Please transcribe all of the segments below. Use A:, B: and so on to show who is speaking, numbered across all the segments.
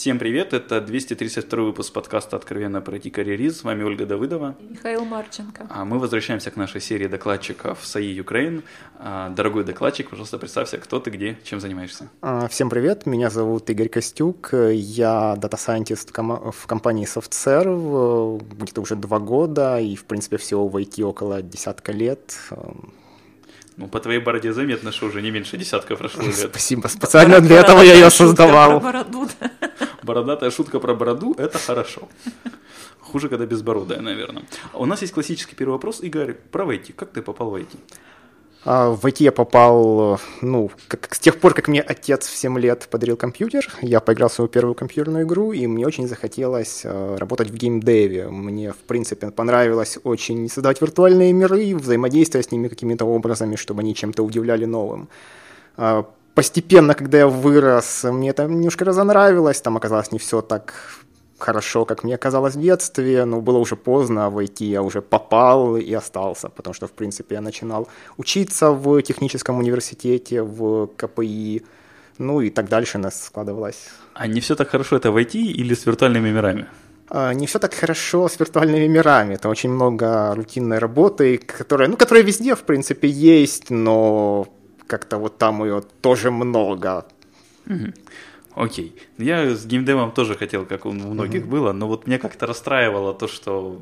A: Всем привет, это 232 выпуск подкаста «Откровенно про IT-карьеризм». С вами Ольга Давыдова.
B: Михаил Марченко.
A: А мы возвращаемся к нашей серии докладчиков САИ Украин. А, дорогой докладчик, пожалуйста, представься, кто ты, где, чем занимаешься.
C: А, всем привет, меня зовут Игорь Костюк, я data scientist в компании SoftServe где-то уже два года, и, в принципе, всего в IT около десятка лет.
A: Ну, по твоей бороде заметно, что уже не меньше десятка прошло лет.
C: Спасибо, специально для этого я ее создавал.
A: Бородатая шутка про бороду – это хорошо. Хуже, когда безбородая, наверное. У нас есть классический первый вопрос. Игорь, про IT. Как ты попал в IT?
C: А, в IT я попал, ну, как, с тех пор, как мне отец в 7 лет подарил компьютер, я поиграл в свою первую компьютерную игру, и мне очень захотелось э, работать в геймдеве. Мне, в принципе, понравилось очень создавать виртуальные миры, взаимодействовать с ними какими-то образами, чтобы они чем-то удивляли новым. А, постепенно, когда я вырос, мне это немножко разонравилось, там оказалось не все так хорошо, как мне казалось в детстве, но было уже поздно войти, я уже попал и остался, потому что, в принципе, я начинал учиться в техническом университете, в КПИ, ну и так дальше у нас складывалось.
A: А не все так хорошо это войти или с виртуальными мирами?
C: А, не все так хорошо с виртуальными мирами. Это очень много рутинной работы, которая, ну, которая везде, в принципе, есть, но как-то вот там ее тоже много.
A: Угу. Окей. Я с геймдевом тоже хотел, как у многих угу. было, но вот меня как-то расстраивало то, что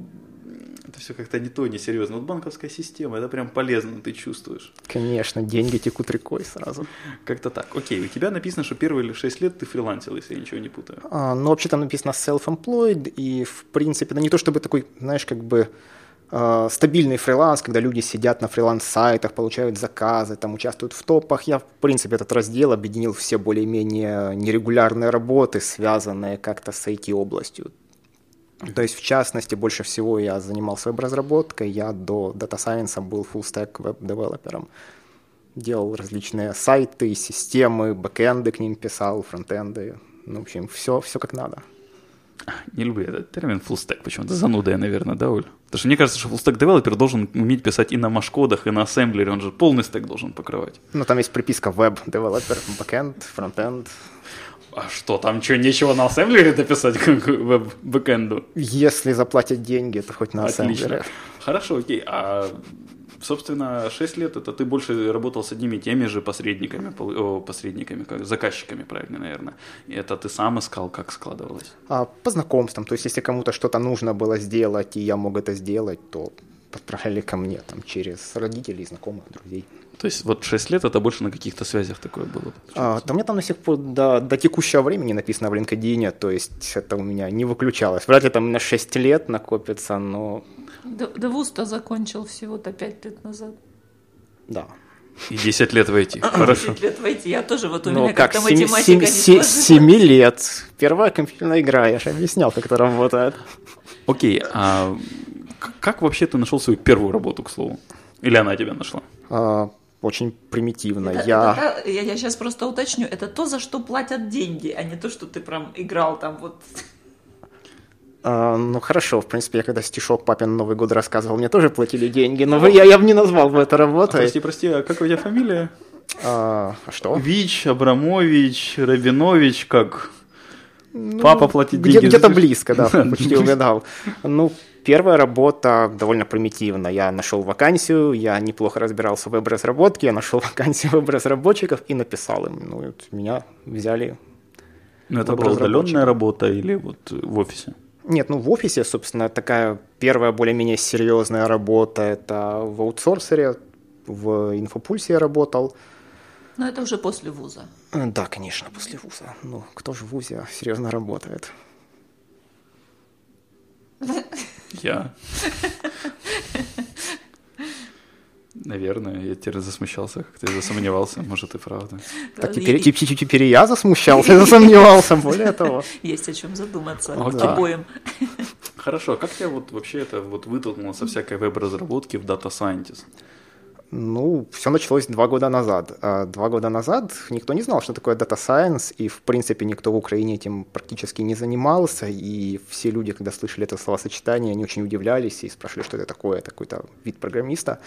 A: это все как-то не то, не серьезно. Вот банковская система, это прям полезно, ты чувствуешь.
C: Конечно, деньги текут рекой сразу.
A: Как-то так. Окей, у тебя написано, что первые или шесть лет ты фрилансил, если я ничего не путаю.
C: А, ну, вообще там написано self-employed, и, в принципе, это не то чтобы такой, знаешь, как бы стабильный фриланс, когда люди сидят на фриланс-сайтах, получают заказы, там участвуют в топах. Я, в принципе, этот раздел объединил все более-менее нерегулярные работы, связанные как-то с IT-областью. То есть, в частности, больше всего я занимался веб-разработкой, я до Data Science был full-stack web developer ом. Делал различные сайты, системы, бэкэнды к ним писал, фронтенды. Ну, в общем, все, все как надо.
A: Не люблю этот термин full stack, почему-то зануда я, наверное, да, Оль? Потому что мне кажется, что full stack developer должен уметь писать и на машкодах, и на ассемблере, он же полный стек должен покрывать.
C: Ну, там есть приписка web developer, backend, frontend.
A: А что, там что, нечего на ассемблере дописать к веб-бэкенду?
C: Если заплатят деньги, то хоть на ассемблере.
A: Хорошо, окей. А собственно, 6 лет это ты больше работал с одними и теми же посредниками, посредниками, как заказчиками, правильно, наверное. И это ты сам искал, как складывалось?
C: А, по знакомствам. То есть, если кому-то что-то нужно было сделать, и я мог это сделать, то подправляли ко мне там через родителей, знакомых, друзей.
A: То есть вот 6 лет это больше на каких-то связях такое было?
C: А, да у меня там до сих пор до, до текущего времени написано в LinkedIn, то есть это у меня не выключалось. Вряд ли там у меня 6 лет накопится, но
B: да, да вуз-то закончил всего-то 5 лет назад.
C: Да.
A: И 10 лет войти. Хорошо.
B: 10 лет войти. Я тоже вот у
C: ну,
B: меня
C: как
B: то математика 7,
C: не 7 лет. Первая компьютерная игра, я же объяснял, как это работает.
A: Окей, а как вообще ты нашел свою первую работу, к слову? Или она тебя нашла?
C: А, очень примитивно.
B: Это,
C: я...
B: Это, я, я сейчас просто уточню. Это то, за что платят деньги, а не то, что ты прям играл там вот
C: а, ну хорошо, в принципе, я когда стишок папе на Новый год рассказывал, мне тоже платили деньги, но я, я бы не назвал бы это работой. А,
A: прости, прости, а как у тебя фамилия?
C: А, а что?
A: Вич, Абрамович, Рабинович, как? Ну, Папа платит
C: деньги. Где- то близко, да, почти угадал. Ну, первая работа довольно примитивна. Я нашел вакансию, я неплохо разбирался в веб-разработке, я нашел вакансию веб-разработчиков и написал им. Ну, вот меня взяли.
A: Ну, это была удаленная работа или вот в офисе?
C: Нет, ну в офисе, собственно, такая первая более-менее серьезная работа. Это в аутсорсере, в инфопульсе я работал.
B: Но это уже после вуза.
C: Э, да, конечно, после вуза. Ну, кто же в вузе серьезно работает?
A: Я. Наверное, я теперь засмущался, как ты засомневался, может и правда.
C: Так теперь, теперь, теперь я засмущался, и засомневался, более того.
B: Есть о чем задуматься обоим.
A: Хорошо, как тебя вот вообще это вот вытолкнуло со всякой веб-разработки в Data Scientist?
C: Ну, все началось два года назад. А два года назад никто не знал, что такое Data Science, и, в принципе, никто в Украине этим практически не занимался, и все люди, когда слышали это словосочетание, они очень удивлялись и спрашивали, что это такое, это какой-то вид программиста.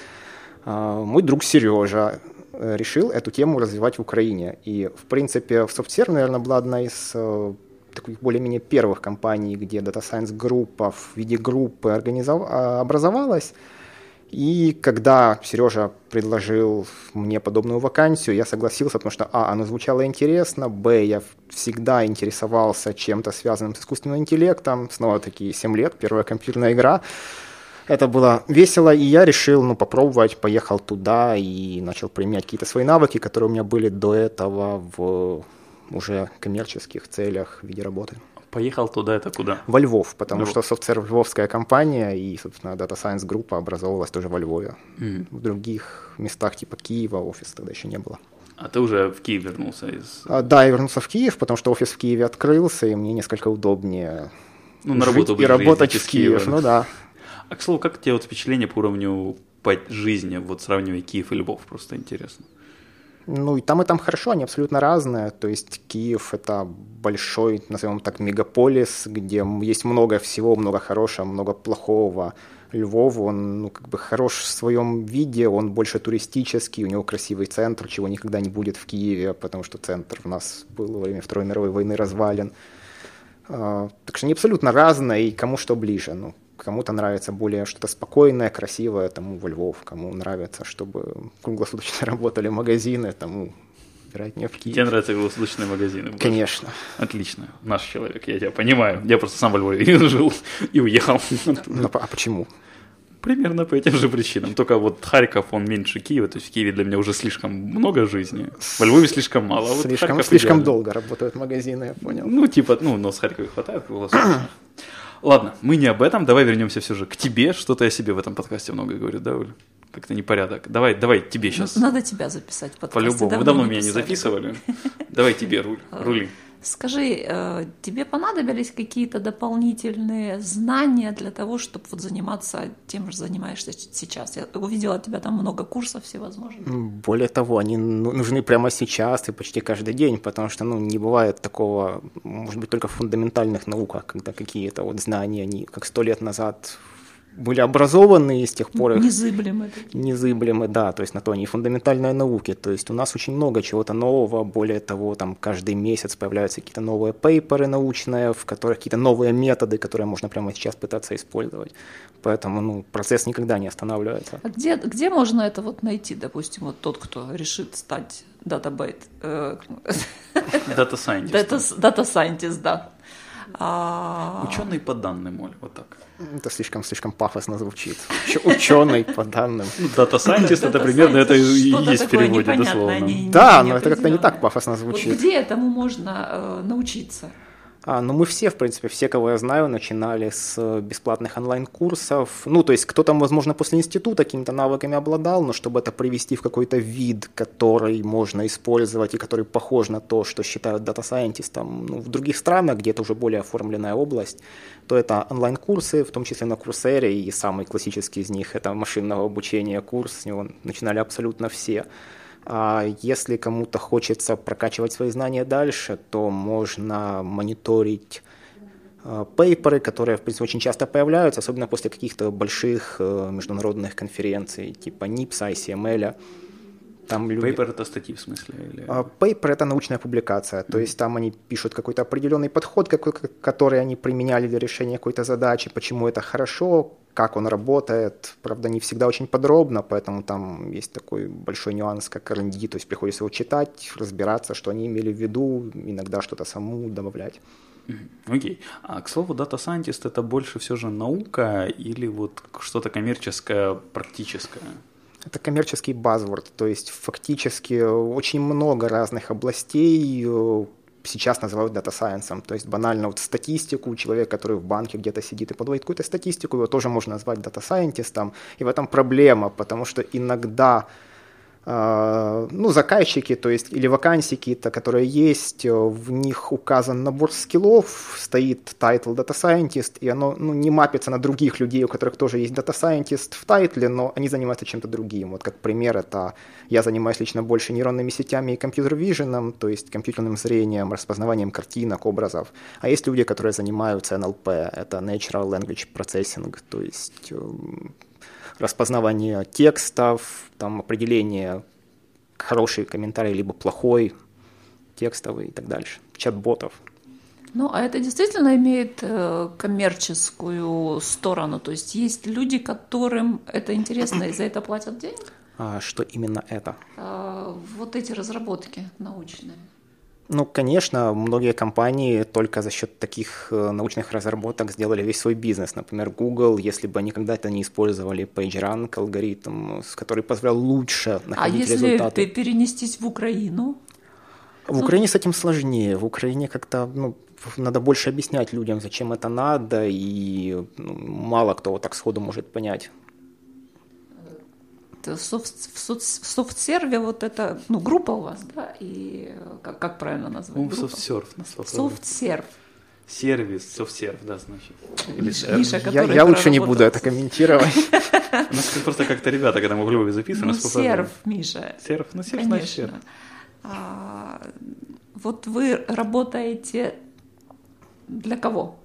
C: А, мой друг Сережа э, решил эту тему развивать в Украине. И, в принципе, в SoftServe, наверное, была одна из э, таких более-менее первых компаний, где Data Science группа в виде группы. А, образовалась. И когда Сережа предложил мне подобную вакансию, я согласился, потому что, а, оно звучало интересно, б, я всегда интересовался чем-то связанным с искусственным интеллектом, снова такие 7 лет, первая компьютерная игра, это было весело, и я решил, ну, попробовать, поехал туда и начал применять какие-то свои навыки, которые у меня были до этого в уже коммерческих целях в виде работы.
A: Поехал туда, это куда?
C: Во Львов, потому Львов. что SoftServe львовская компания, и, собственно, Data Science группа образовалась тоже во Львове. Mm. В других местах, типа Киева, офиса тогда еще не было.
A: А ты уже в Киев вернулся из...
C: А, да, я вернулся в Киев, потому что офис в Киеве открылся, и мне несколько удобнее ну, на работу и работать в Киев. Ну да.
A: А, к слову, как тебе вот впечатление по уровню жизни, вот сравнивая Киев и Львов, просто интересно?
C: Ну, и там, и там хорошо, они абсолютно разные. То есть Киев — это большой, назовем так, мегаполис, где есть много всего, много хорошего, много плохого. Львов, он ну, как бы хорош в своем виде, он больше туристический, у него красивый центр, чего никогда не будет в Киеве, потому что центр у нас был во время Второй мировой войны развален. А, так что они абсолютно разные, и кому что ближе. Ну, Кому-то нравится более что-то спокойное, красивое, тому во Львов. Кому нравится, чтобы круглосуточно работали магазины, тому вероятнее в Киев.
A: Тебе нравятся круглосуточные магазины?
C: Больше? Конечно.
A: Отлично. Наш человек, я тебя понимаю. Я просто сам во Львове жил и уехал.
C: Ну, а почему?
A: Примерно по этим же причинам. Только вот Харьков, он меньше Киева. То есть в Киеве для меня уже слишком много жизни. Во Львове слишком мало. А
C: вот слишком, слишком долго работают магазины, я понял.
A: Ну, типа, ну, но с Харькова хватает круглосуточно. Ладно, мы не об этом, давай вернемся все же к тебе. Что-то я себе в этом подкасте много говорю, да, Оль? Как-то непорядок. Давай, давай тебе сейчас.
B: Надо тебя записать в
A: подкасте. По-любому. Вы давно меня не записывали. Давай тебе руль, рули.
B: Скажи, э, тебе понадобились какие-то дополнительные знания для того, чтобы вот заниматься тем же занимаешься сейчас? Я увидела от тебя там много курсов всевозможных.
C: Более того, они ну, нужны прямо сейчас и почти каждый день, потому что ну, не бывает такого, может быть, только в фундаментальных науках, когда какие-то вот знания, они как сто лет назад были образованы и с тех пор
B: их... Незыблемы.
C: Незыблемы, да, то есть на то они фундаментальные науки, то есть у нас очень много чего-то нового, более того, там каждый месяц появляются какие-то новые пейперы научные, в которых какие-то новые методы, которые можно прямо сейчас пытаться использовать, поэтому, ну, процесс никогда не останавливается.
B: А где, где можно это вот найти, допустим, вот тот, кто решит стать датабайт? Э.
A: Data scientist,
B: да.
A: А... Ученый по данным, Оль, вот так.
C: Это слишком, слишком пафосно звучит. Ученый по данным.
A: Ну, дата scientist это примерно это и есть в переводе, дословно.
C: Да, но это как-то не так пафосно звучит.
B: Где этому можно э, научиться?
C: А, ну, мы все, в принципе, все, кого я знаю, начинали с бесплатных онлайн-курсов. Ну, то есть кто-то, возможно, после института какими-то навыками обладал, но чтобы это привести в какой-то вид, который можно использовать и который похож на то, что считают дата-сайентистом ну, в других странах, где это уже более оформленная область, то это онлайн-курсы, в том числе на Курсере, и самый классический из них – это машинного обучения курс, с него начинали абсолютно все. А если кому-то хочется прокачивать свои знания дальше, то можно мониторить а, пейперы, которые, в принципе, очень часто появляются, особенно после каких-то больших э, международных конференций, типа НИПС, ICML.
A: Там люди... Paper это статьи в смысле? Или...
C: А, paper это научная публикация, то mm-hmm. есть там они пишут какой-то определенный подход, какой, который они применяли для решения какой-то задачи, почему это хорошо, как он работает. Правда, не всегда очень подробно, поэтому там есть такой большой нюанс, как R&D, то есть приходится его читать, разбираться, что они имели в виду, иногда что-то саму добавлять.
A: Окей. Okay. А к слову, Data Scientist это больше все же наука или вот что-то коммерческое, практическое?
C: Это коммерческий базворд, то есть фактически очень много разных областей, сейчас называют дата сайенсом. То есть банально вот статистику, человек, который в банке где-то сидит и подводит какую-то статистику, его тоже можно назвать дата сайентистом. И в этом проблема, потому что иногда ну, заказчики, то есть, или вакансии какие-то, которые есть, в них указан набор скиллов, стоит title Data Scientist, и оно ну, не мапится на других людей, у которых тоже есть Data Scientist в тайтле, но они занимаются чем-то другим. Вот как пример, это я занимаюсь лично больше нейронными сетями и компьютер-виженом, то есть компьютерным зрением, распознаванием картинок, образов. А есть люди, которые занимаются NLP, это Natural Language Processing, то есть эм, распознавание текстов, там определение хороший комментарий, либо плохой, текстовый и так дальше, чат-ботов.
B: Ну, а это действительно имеет э, коммерческую сторону? То есть есть люди, которым это интересно и за это платят деньги?
C: А, что именно это?
B: А, вот эти разработки научные.
C: Ну, конечно, многие компании только за счет таких э, научных разработок сделали весь свой бизнес. Например, Google, если бы они когда-то не использовали PageRank алгоритм, который позволял лучше
B: А
C: находить
B: если
C: результаты.
B: перенестись в Украину?
C: В Украине с этим сложнее. В Украине как-то ну, надо больше объяснять людям, зачем это надо, и ну, мало кто вот так сходу может понять.
B: В софт, в соц- в софтсерве вот это, ну, группа у вас, да, и э, как, как правильно назвать?
A: Ну, назвал.
B: Софтсерв.
A: Сервис, софтсерф, да, значит. Или
B: Миша,
A: сервис.
B: Миша,
C: Я,
B: который
C: я лучше не буду это комментировать.
A: У нас просто как-то ребята, когда мы в Львове записывали,
B: Ну, серв, Миша.
A: Серф, ну серф, значит.
B: Конечно. А, вот вы работаете для кого?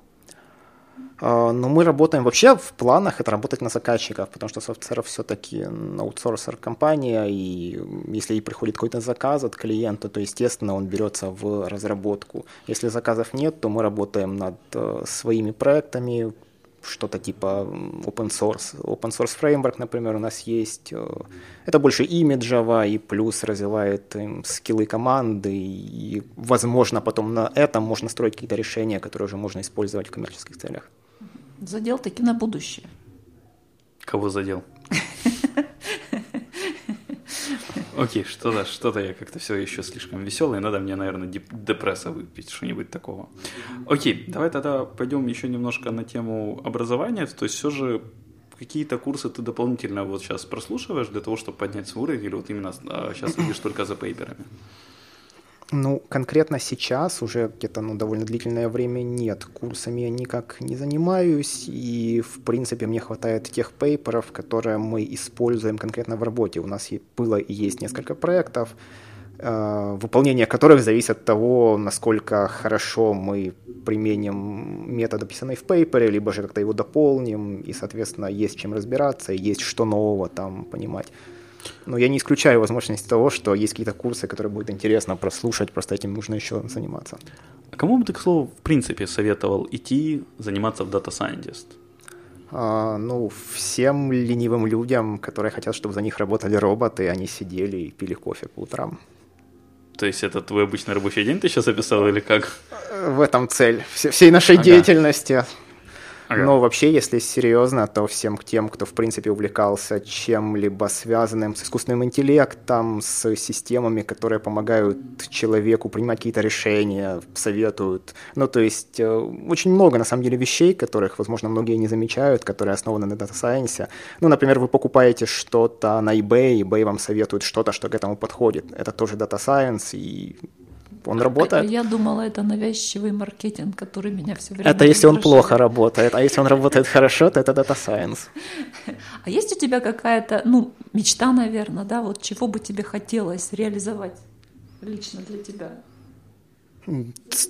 C: А, Но мы работаем вообще в планах это работать на заказчиков, потому что SoftServe все-таки аутсорсер компания, и если ей приходит какой-то заказ от клиента, то, естественно, он берется в разработку. Если заказов нет, то мы работаем над э, своими проектами, что-то типа open source. Open source framework, например, у нас есть. э, Это больше имиджево, и плюс развивает скиллы команды, и, возможно, потом на этом можно строить какие-то решения, которые уже можно использовать в коммерческих целях.
B: Задел таки на будущее.
A: Кого задел? Окей, что-то, что-то я как-то все еще слишком веселый. Надо мне, наверное, деп- депресса выпить, что-нибудь такого. Окей, давай тогда пойдем еще немножко на тему образования. То есть все же какие-то курсы ты дополнительно вот сейчас прослушиваешь для того, чтобы поднять свой уровень, или вот именно а, сейчас следишь только за пейперами?
C: Ну, конкретно сейчас уже где-то ну, довольно длительное время нет. Курсами я никак не занимаюсь, и, в принципе, мне хватает тех пейперов, которые мы используем конкретно в работе. У нас было и есть несколько проектов, э, выполнение которых зависит от того, насколько хорошо мы применим метод, описанный в пейпере, либо же как-то его дополним, и, соответственно, есть чем разбираться, есть что нового там понимать. Но я не исключаю возможность того, что есть какие-то курсы, которые будет интересно прослушать, просто этим нужно еще заниматься.
A: А кому бы ты, к слову, в принципе советовал идти заниматься в Data Scientist?
C: А, ну, всем ленивым людям, которые хотят, чтобы за них работали роботы, они сидели и пили кофе по утрам.
A: То есть это твой обычный рабочий день ты сейчас описал или как?
C: В этом цель все- всей нашей
A: Ага.
C: деятельности. Но вообще, если серьезно, то всем тем, кто в принципе увлекался чем-либо связанным с искусственным интеллектом, с системами, которые помогают человеку принимать какие-то решения, советуют. Ну, то есть э, очень много, на самом деле, вещей, которых, возможно, многие не замечают, которые основаны на Science. Ну, например, вы покупаете что-то на eBay, eBay вам советует что-то, что к этому подходит. Это тоже Science, и он работает.
B: Я думала, это навязчивый маркетинг, который меня все время
C: Это если он плохо работает, а если он работает хорошо, то это Data Science.
B: А есть у тебя какая-то, ну, мечта, наверное, да, вот чего бы тебе хотелось реализовать лично для тебя?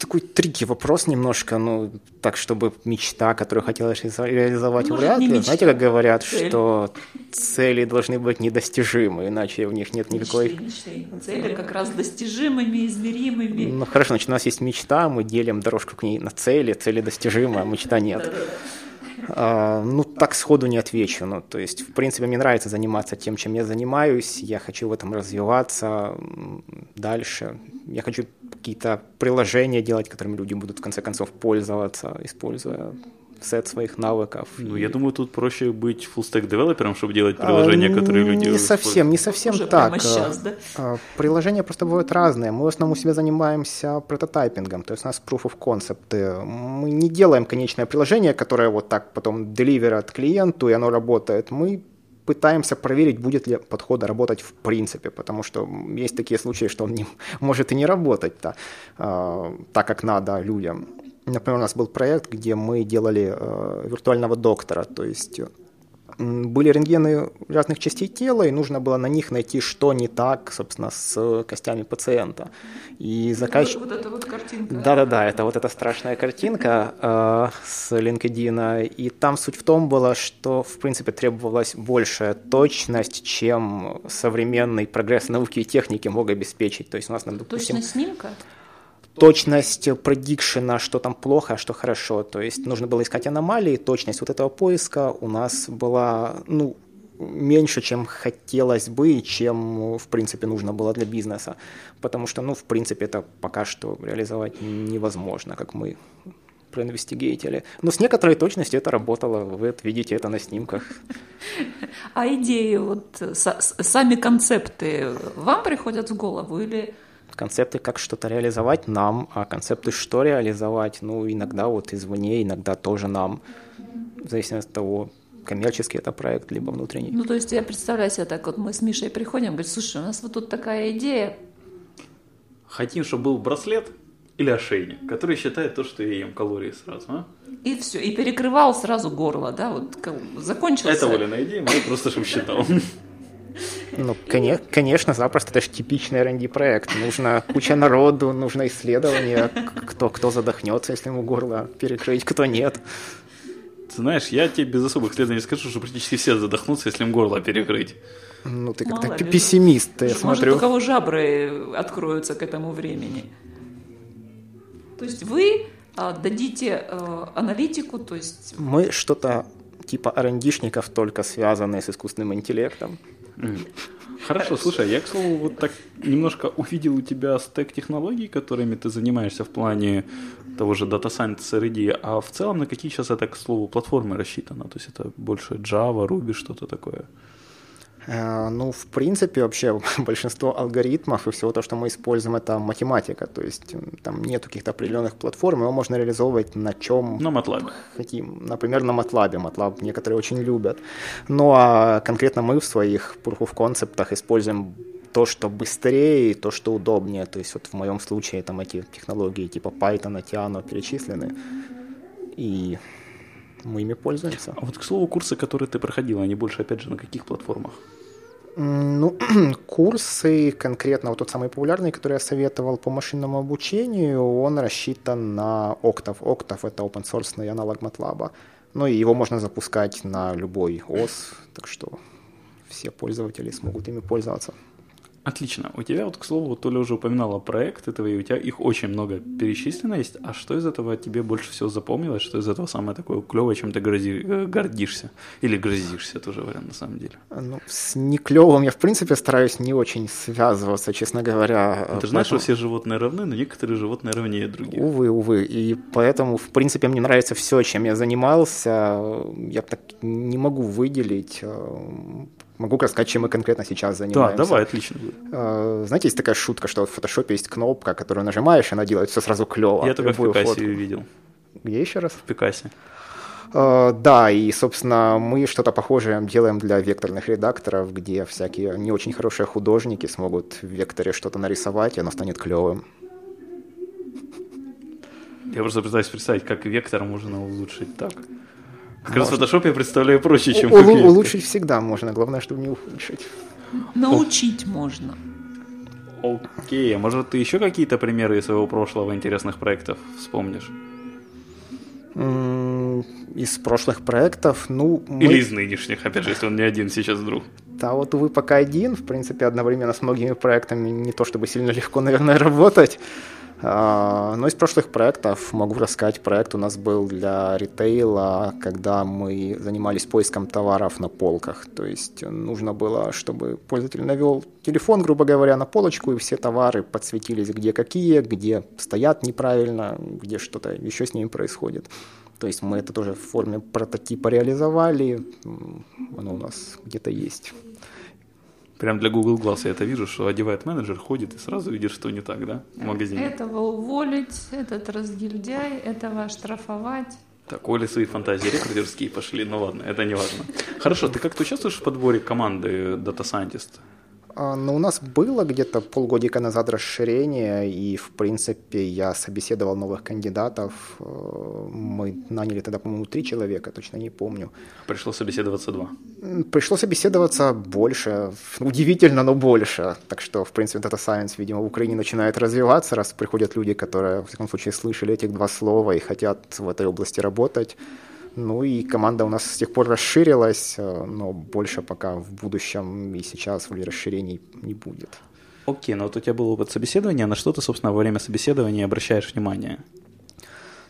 C: Такой трики вопрос немножко, ну, так, чтобы мечта, которую хотелось реализо- реализовать,
B: Может,
C: вряд ли.
B: мечта,
C: Знаете, как говорят,
B: цель.
C: что цели должны быть недостижимы, иначе в них нет никакой...
B: Мечты, мечты. Цели как раз достижимыми, измеримыми.
C: Ну, хорошо, значит, у нас есть мечта, мы делим дорожку к ней на цели, цели достижимы, а мечта нет. А, ну, так сходу не отвечу. Ну, то есть, в принципе, мне нравится заниматься тем, чем я занимаюсь. Я хочу в этом развиваться дальше. Я хочу какие-то приложения делать, которыми люди будут, в конце концов, пользоваться, используя сет своих навыков.
A: Ну,
C: И-
A: я думаю, тут проще быть full-stack девелопером, чтобы делать приложения,
C: А,
A: которые люди
C: Не совсем, не совсем
B: Уже
C: так.
B: прямо сейчас, да?
C: А, Приложения просто бывают разные. Мы в основном у себя занимаемся прототайпингом, то есть у нас proof of concept. Мы не делаем конечное приложение, которое вот так потом деливерят клиенту, и оно работает. Мы пытаемся проверить, будет ли подход работать в принципе, потому что есть такие случаи, что он не, может и не работать -то, э, так, как надо людям. Например, у нас был проект, где мы делали э, виртуального доктора, то есть были рентгены разных частей тела, и нужно было на них найти, что не так, собственно, с костями пациента. И заказчик...
B: Вот, вот эта вот картинка.
C: Да-да-да, это вот эта страшная картинка э, с LinkedIn. И там суть в том была, что, в принципе, требовалась большая точность, чем современный прогресс науки и техники мог обеспечить. То есть у нас,
B: допустим... Точность снимка?
C: Точность предикшена, что там плохо, а что хорошо. То есть нужно было искать аномалии, точность вот этого поиска у нас была, ну, меньше, чем хотелось бы и чем, в принципе, нужно было для бизнеса. Потому что, ну, в принципе, это пока что реализовать невозможно, как мы проинвестигейтили. Но с некоторой точностью это работало, вы видите это на снимках.
B: А идеи, вот сами концепты вам приходят в голову или
C: концепты, как что-то реализовать нам, а концепты, что реализовать, ну, иногда вот извне, иногда тоже нам, в зависимости от того, коммерческий это проект, либо внутренний.
B: Ну, то есть я представляю себе так, вот мы с Мишей приходим, говорит, слушай, у нас вот тут такая идея.
A: Хотим, чтобы был браслет или ошейник, который считает то, что я ем калории сразу, а?
B: И все, и перекрывал сразу горло, да, вот закончился.
A: Это Оля идея, мы просто чтобы считал.
C: Ну, конечно, запросто, это же типичный R&D проект. Нужно куча народу, нужно исследование, кто, кто задохнется, если ему горло перекрыть, кто нет.
A: Ты знаешь, я тебе без особых исследований скажу, что практически все задохнутся, если им горло перекрыть.
C: Ну, ты как-то пессимист, я
B: Может,
C: смотрю.
B: у кого жабры откроются к этому времени. То есть вы а, дадите а, аналитику, то есть...
C: Мы что-то типа rd только связанные с искусственным интеллектом.
A: Хорошо, слушай, я, к слову, вот так немножко увидел у тебя стек технологий, которыми ты занимаешься в плане того же Data Science RD, а в целом на какие сейчас это, к слову, платформы рассчитано? То есть это больше Java, Ruby, что-то такое?
C: Э, ну, в принципе, вообще большинство алгоритмов и всего то, что мы используем, это математика. То есть там нет каких-то определенных платформ, его можно реализовывать на чем
A: на MATLAB.
C: хотим. Например, на MATLAB. MATLAB некоторые очень любят. Ну, а конкретно мы в своих proof of концептах используем то, что быстрее, то, что удобнее. То есть вот в моем случае там эти технологии типа Python, Tiano перечислены. И мы ими пользуемся.
A: А вот, к слову, курсы, которые ты проходила, они больше, опять же, на каких платформах?
C: Ну, курсы, конкретно вот тот самый популярный, который я советовал по машинному обучению, он рассчитан на Octave. Octave — это open source аналог MATLAB. Ну и его можно запускать на любой ОС, так что все пользователи смогут ими пользоваться.
A: Отлично. У тебя вот, к слову, Толя уже упоминала проекты твои, у тебя их очень много перечислено есть. А что из этого тебе больше всего запомнилось? Что из этого самое такое клевое, чем ты грози, э, гордишься? Или грозишься, тоже вариант на самом деле.
C: Ну, с неклевым я, в принципе, стараюсь не очень связываться, честно говоря.
A: Ну, ты же знаешь, что все животные равны, но некоторые животные равнее других.
C: Увы, увы. И поэтому, в принципе, мне нравится все, чем я занимался. Я так не могу выделить э, Могу рассказать, чем мы конкретно сейчас занимаемся.
A: Да, давай, отлично.
C: А, знаете, есть такая шутка, что в фотошопе есть кнопка, которую нажимаешь, и она делает все сразу клево.
A: Я только в Пикасе фотку. видел.
C: Где еще раз?
A: В Пикасе.
C: Uh, да, и, собственно, мы что-то похожее делаем для векторных редакторов, где всякие не очень хорошие художники смогут в векторе что-то нарисовать, и оно станет клевым.
A: Я просто пытаюсь представить, как вектор можно улучшить так. Как раз Photoshop я представляю проще, чем
C: У- Улучшить всегда можно, главное, чтобы не ухудшить.
B: Научить можно.
A: Окей, а может ты еще какие-то примеры из своего прошлого интересных проектов вспомнишь?
C: Из прошлых проектов, ну...
A: Мы... Или из нынешних, опять же, если он не один сейчас вдруг.
C: Да, вот вы пока один, в принципе, одновременно с многими проектами не то чтобы сильно легко, наверное, работать. А, но из прошлых проектов могу рассказать. Проект у нас был для ритейла, когда мы занимались поиском товаров на полках. То есть нужно было, чтобы пользователь навел телефон, грубо говоря, на полочку, и все товары подсветились, где какие, где стоят неправильно, где что-то еще с ними происходит. То есть мы это тоже в форме прототипа реализовали. Оно у нас где-то есть.
A: Прям для Google Glass я это вижу, что одевает менеджер, ходит и сразу видит, что не так, да, в магазине.
B: Этого уволить, этот разгильдяй, этого оштрафовать.
A: Так, Оля свои фантазии рекрутерские пошли, ну ладно, это не важно. Хорошо, ты как-то участвуешь в подборе команды Data Scientist?
C: А, ну, у нас было где-то полгодика назад расширение, и, в принципе, я собеседовал новых кандидатов. Э, мы наняли тогда, по-моему, три человека, точно не помню.
A: Пришло собеседоваться два?
C: Пришло собеседоваться больше. Удивительно, но больше. Так что, в принципе, Data Science, видимо, в Украине начинает развиваться, раз приходят люди, которые, в всяком случае, слышали этих два слова и хотят в этой области работать. Ну и команда у нас с тех пор расширилась, э, но больше пока в будущем и сейчас вроде расширений не будет.
A: Окей, но вот у тебя был опыт собеседования, на что ты, собственно, во время собеседования обращаешь внимание?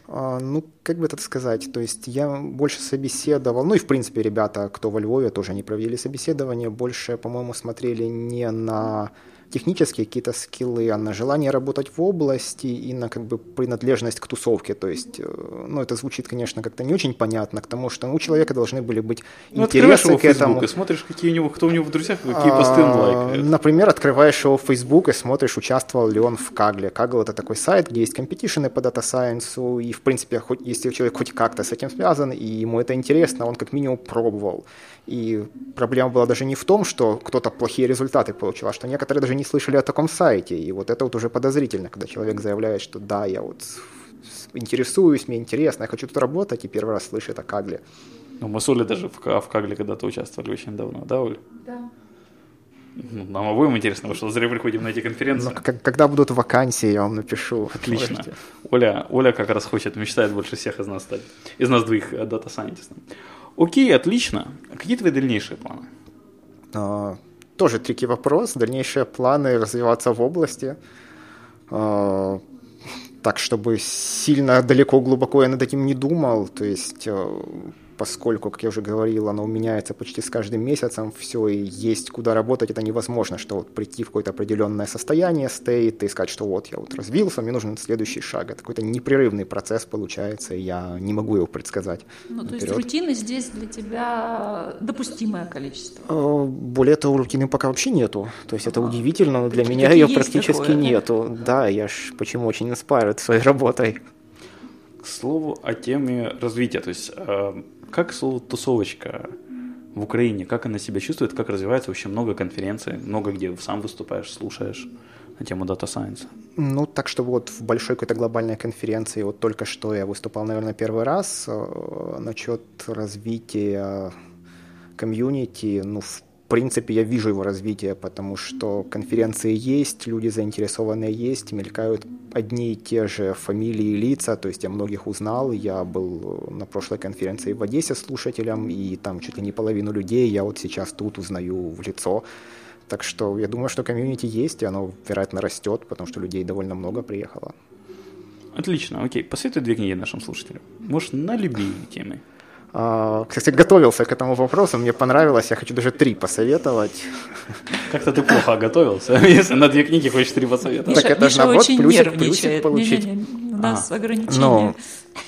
C: А, ну, как бы это сказать, то есть я больше собеседовал, ну и в принципе ребята, кто во Львове, тоже они провели собеседование, больше, по-моему, смотрели не на технические какие-то скиллы, а на желание работать в области и на как бы принадлежность к тусовке. То есть, э, ну, это звучит, конечно, как-то не очень понятно, к тому, что у человека должны были быть ну, интересы
A: его к этому. и смотришь, какие у него, кто у него в друзьях, какие а, посты он лайкает.
C: Например, открываешь его в Facebook и смотришь, участвовал ли он в Кагле. Кагл — это такой сайт, где есть компетишены по дата сайенсу, и, в принципе, хоть, если человек хоть как-то с этим связан, и ему это интересно, он как минимум пробовал. И проблема была даже не в том, что кто-то плохие результаты получил, а что некоторые даже не слышали о таком сайте. И вот это вот уже подозрительно, когда человек заявляет, что да, я вот интересуюсь, мне интересно, я хочу тут работать, и первый раз слышит о Кагле.
A: Ну, мы с Олей даже в, в Кагле когда-то участвовали очень давно, да, Оль?
B: Да.
A: Ну, нам обоим интересно, что зря приходим на эти конференции.
C: Ну, когда будут вакансии, я вам напишу.
A: Отлично. Оля, Оля как раз хочет, мечтает больше всех из нас стать, из нас двоих data scientist ом. Окей, отлично. Какие твои дальнейшие планы?
C: А, тоже tricky вопрос. Дальнейшие планы развиваться в области. А, так, чтобы сильно далеко, глубоко я над этим не думал. То есть а, поскольку, как я уже говорил, оно меняется почти с каждым месяцем, все, и есть куда работать, это невозможно, что вот прийти в какое-то определенное состояние, state, и сказать, что вот я вот развился, мне нужен следующий шаг. Это какой-то непрерывный процесс получается, и я не могу его предсказать.
B: Ну, то есть рутины здесь для тебя допустимое количество?
C: А, более того, рутины пока вообще нету. То есть это а, удивительно, но для меня ее практически такое, нету. Да, я ж почему очень inspired своей работой.
A: К слову о теме развития, то есть а, как слово «тусовочка» в Украине, как она себя чувствует, как развивается вообще много конференций, много где сам выступаешь, слушаешь на тему Data Science?
C: Ну, так что вот в большой какой-то глобальной конференции, вот только что я выступал, наверное, первый раз, э, насчет развития комьюнити, ну, в в принципе, я вижу его развитие, потому что конференции есть, люди заинтересованные есть, мелькают одни и те же фамилии и лица, то есть я многих узнал, я был на прошлой конференции в Одессе слушателем, и там чуть ли не половину людей я вот сейчас тут узнаю в лицо, так что я думаю, что комьюнити есть, и оно, вероятно, растет, потому что людей довольно много приехало.
A: Отлично, окей. Посоветуй две книги нашим слушателям. Может, на любые темы.
C: А, кстати, готовился к этому вопросу, мне понравилось, я хочу даже три посоветовать.
A: Как-то ты плохо готовился, если на две книги хочешь три посоветовать.
B: так это же наоборот плюсик, плюсик получить. Не, не, не, у нас а. ограничения. Но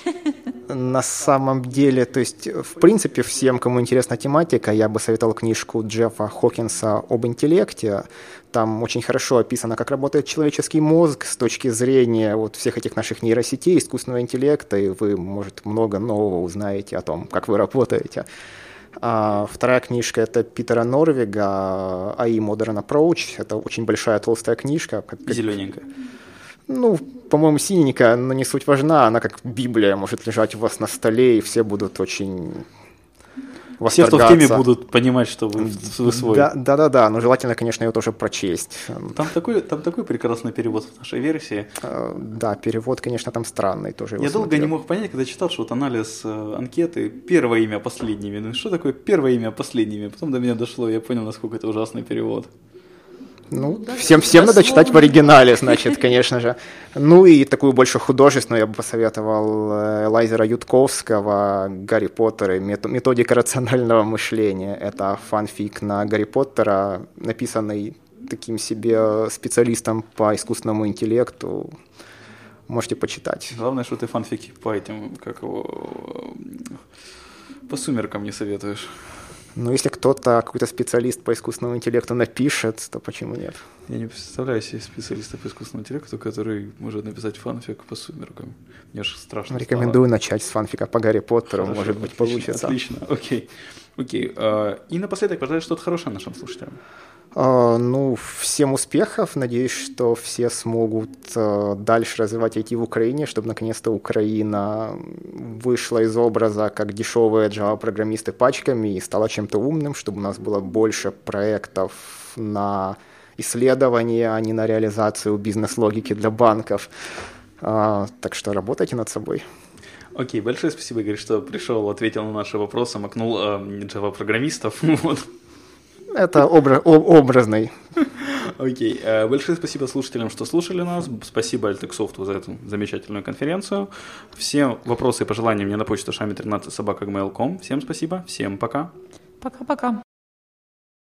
C: на самом деле, то есть, в принципе, всем, кому интересна тематика, я бы советовал книжку Джеффа Хокинса об интеллекте. Там очень хорошо описано, как работает человеческий мозг с точки зрения вот всех этих наших нейросетей, искусственного интеллекта, и вы, может, много нового узнаете о том, как вы работаете. А вторая книжка это Питера Норвига AI Modern Approach. Это очень большая толстая книжка.
A: Зелененькая.
C: Ну, по-моему, синенькая, но не суть важна. Она как Библия может лежать у вас на столе, и все будут очень
A: все, кто в теме, будут понимать, что вы, вы свой.
C: Да, да, да, да, но желательно, конечно, ее тоже прочесть.
A: Там такой, там такой прекрасный перевод в нашей версии.
C: А, да, перевод, конечно, там странный тоже.
A: Я долго смотрел. не мог понять, когда читал, что вот анализ э, анкеты, первое имя последними. Ну что такое первое имя последними? Потом до меня дошло, я понял, насколько это ужасный перевод.
C: Ну, ну всем, всем надо читать в оригинале, значит, конечно же. Ну и такую больше художественную я бы посоветовал э, Лайзера Ютковского «Гарри Поттер и методика рационального мышления». Это фанфик на Гарри Поттера, написанный таким себе специалистом по искусственному интеллекту. Можете почитать.
A: Главное, что ты фанфики по этим, как его, по сумеркам не советуешь.
C: Ну, если кто-то, какой-то специалист по искусственному интеллекту напишет, то почему нет?
A: Я не представляю себе специалиста по искусственному интеллекту, который может написать фанфик по сумеркам. Мне же страшно
C: Рекомендую
A: стало.
C: начать с фанфика по Гарри Поттеру,
A: Хорошо,
C: может быть,
A: отлично,
C: получится.
A: Отлично, окей. Окей. а, И напоследок пожелать что-то хорошее нашим слушателям.
C: А, Ну, всем успехов. Надеюсь, что все смогут э, дальше развивать IT в Украине, чтобы наконец-то Украина вышла из образа как дешевые Java-программисты пачками и стала чем-то умным, чтобы у нас было больше проектов на исследование, а не на реализацию бизнес-логики для банков. А, Так что работайте над собой.
A: Окей, большое спасибо, Игорь, что пришел, ответил на наши вопросы, макнул э, Java-программистов. Вот.
C: Это обра- образный.
A: Окей. э, Большое спасибо слушателям, что слушали нас. Спасибо Альтексофту за эту замечательную конференцию. Все вопросы и пожелания мне на почту шами13 собака Всем спасибо. Всем пока.
B: Пока-пока.